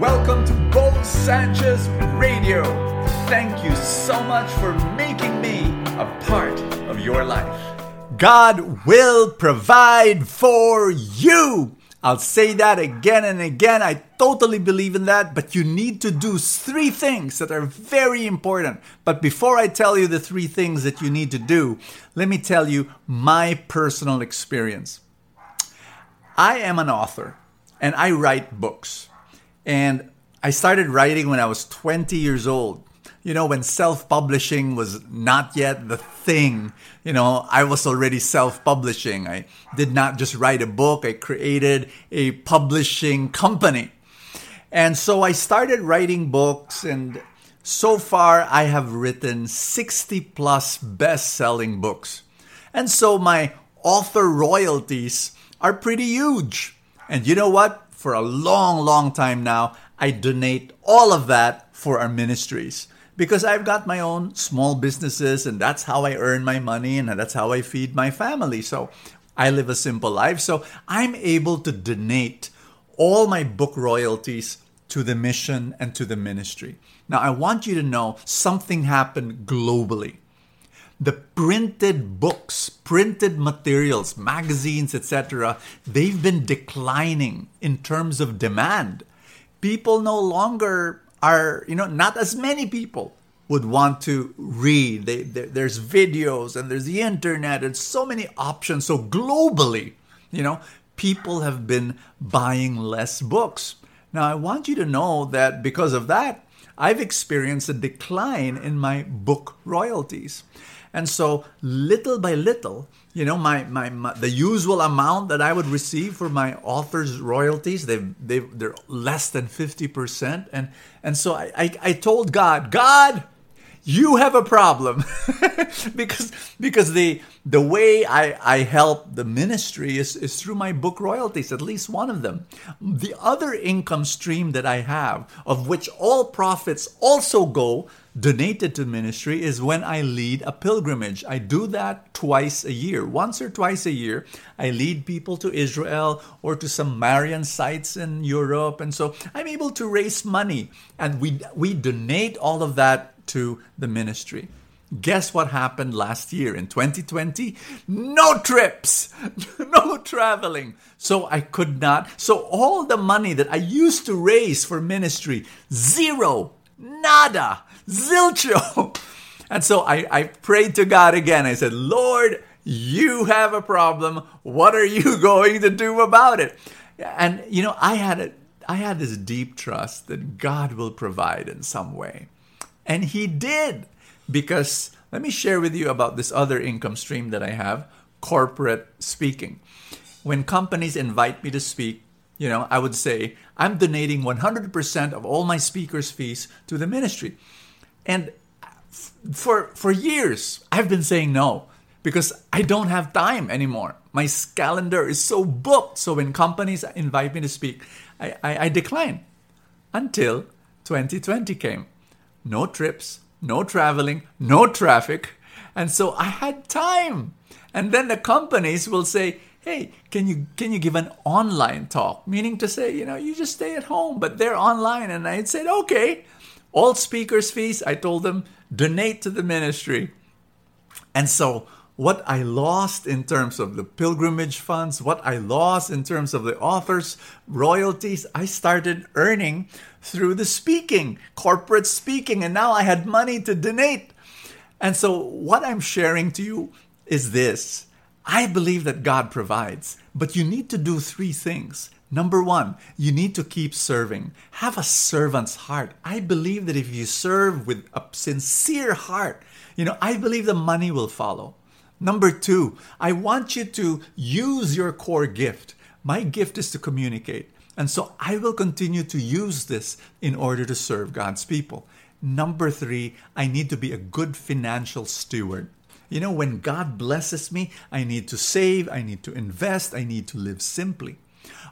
Welcome to Bo Sanchez Radio. Thank you so much for making me a part of your life. God will provide for you. I'll say that again and again. I totally believe in that, but you need to do three things that are very important. But before I tell you the three things that you need to do, let me tell you my personal experience. I am an author and I write books. And I started writing when I was 20 years old you know, when self publishing was not yet the thing, you know, I was already self publishing. I did not just write a book, I created a publishing company. And so I started writing books, and so far I have written 60 plus best selling books. And so my author royalties are pretty huge. And you know what? For a long, long time now, I donate all of that for our ministries because I've got my own small businesses and that's how I earn my money and that's how I feed my family. So I live a simple life. So I'm able to donate all my book royalties to the mission and to the ministry. Now, I want you to know something happened globally. The printed books, printed materials, magazines, etc., they've been declining in terms of demand. People no longer are, you know, not as many people would want to read. They, there's videos and there's the internet and so many options. So globally, you know, people have been buying less books. Now, I want you to know that because of that, I've experienced a decline in my book royalties. And so little by little, you know, my, my, my, the usual amount that I would receive for my author's royalties, they've, they've they're less than 50%. And and so I, I, I told God, God, you have a problem because because the the way I, I help the ministry is, is through my book royalties, at least one of them. The other income stream that I have, of which all profits also go donated to ministry, is when I lead a pilgrimage. I do that twice a year. Once or twice a year, I lead people to Israel or to some Marian sites in Europe. And so I'm able to raise money and we we donate all of that to the ministry. Guess what happened last year in 2020? No trips, no traveling. So I could not. So all the money that I used to raise for ministry, zero, nada, zilcho. And so I, I prayed to God again. I said, Lord, you have a problem. What are you going to do about it? And you know, I had a I had this deep trust that God will provide in some way. And he did. Because let me share with you about this other income stream that I have corporate speaking. When companies invite me to speak, you know, I would say, I'm donating 100% of all my speakers' fees to the ministry. And for, for years, I've been saying no because I don't have time anymore. My calendar is so booked. So when companies invite me to speak, I, I, I decline until 2020 came no trips, no traveling, no traffic. And so I had time. And then the companies will say, hey, can you can you give an online talk? Meaning to say, you know, you just stay at home, but they're online. And I said, okay. All speakers' fees, I told them, donate to the ministry. And so what I lost in terms of the pilgrimage funds, what I lost in terms of the author's royalties, I started earning through the speaking, corporate speaking, and now I had money to donate. And so, what I'm sharing to you is this I believe that God provides, but you need to do three things. Number one, you need to keep serving. Have a servant's heart. I believe that if you serve with a sincere heart, you know, I believe the money will follow. Number two, I want you to use your core gift. My gift is to communicate. And so I will continue to use this in order to serve God's people. Number three, I need to be a good financial steward. You know, when God blesses me, I need to save, I need to invest, I need to live simply.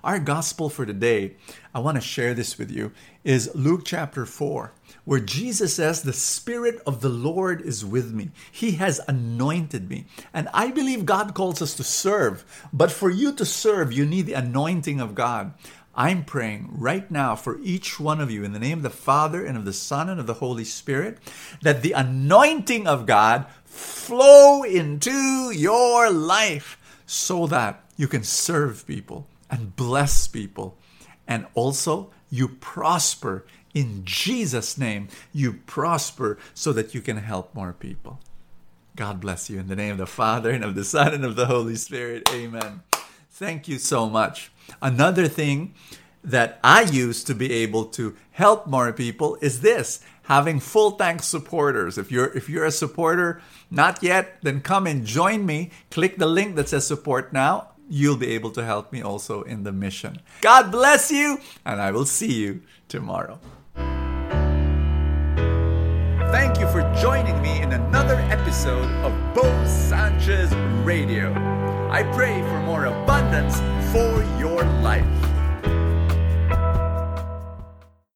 Our gospel for today, I want to share this with you, is Luke chapter 4, where Jesus says, The Spirit of the Lord is with me. He has anointed me. And I believe God calls us to serve. But for you to serve, you need the anointing of God. I'm praying right now for each one of you in the name of the Father and of the Son and of the Holy Spirit that the anointing of God flow into your life so that you can serve people and bless people and also you prosper in Jesus' name. You prosper so that you can help more people. God bless you in the name of the Father and of the Son and of the Holy Spirit. Amen. Thank you so much. Another thing that I use to be able to help more people is this having full tank supporters. If you're if you're a supporter, not yet, then come and join me. Click the link that says support now. You'll be able to help me also in the mission. God bless you, and I will see you tomorrow. Thank you for joining me in another episode of Bo Sanchez Radio. I pray for more abundance for your life.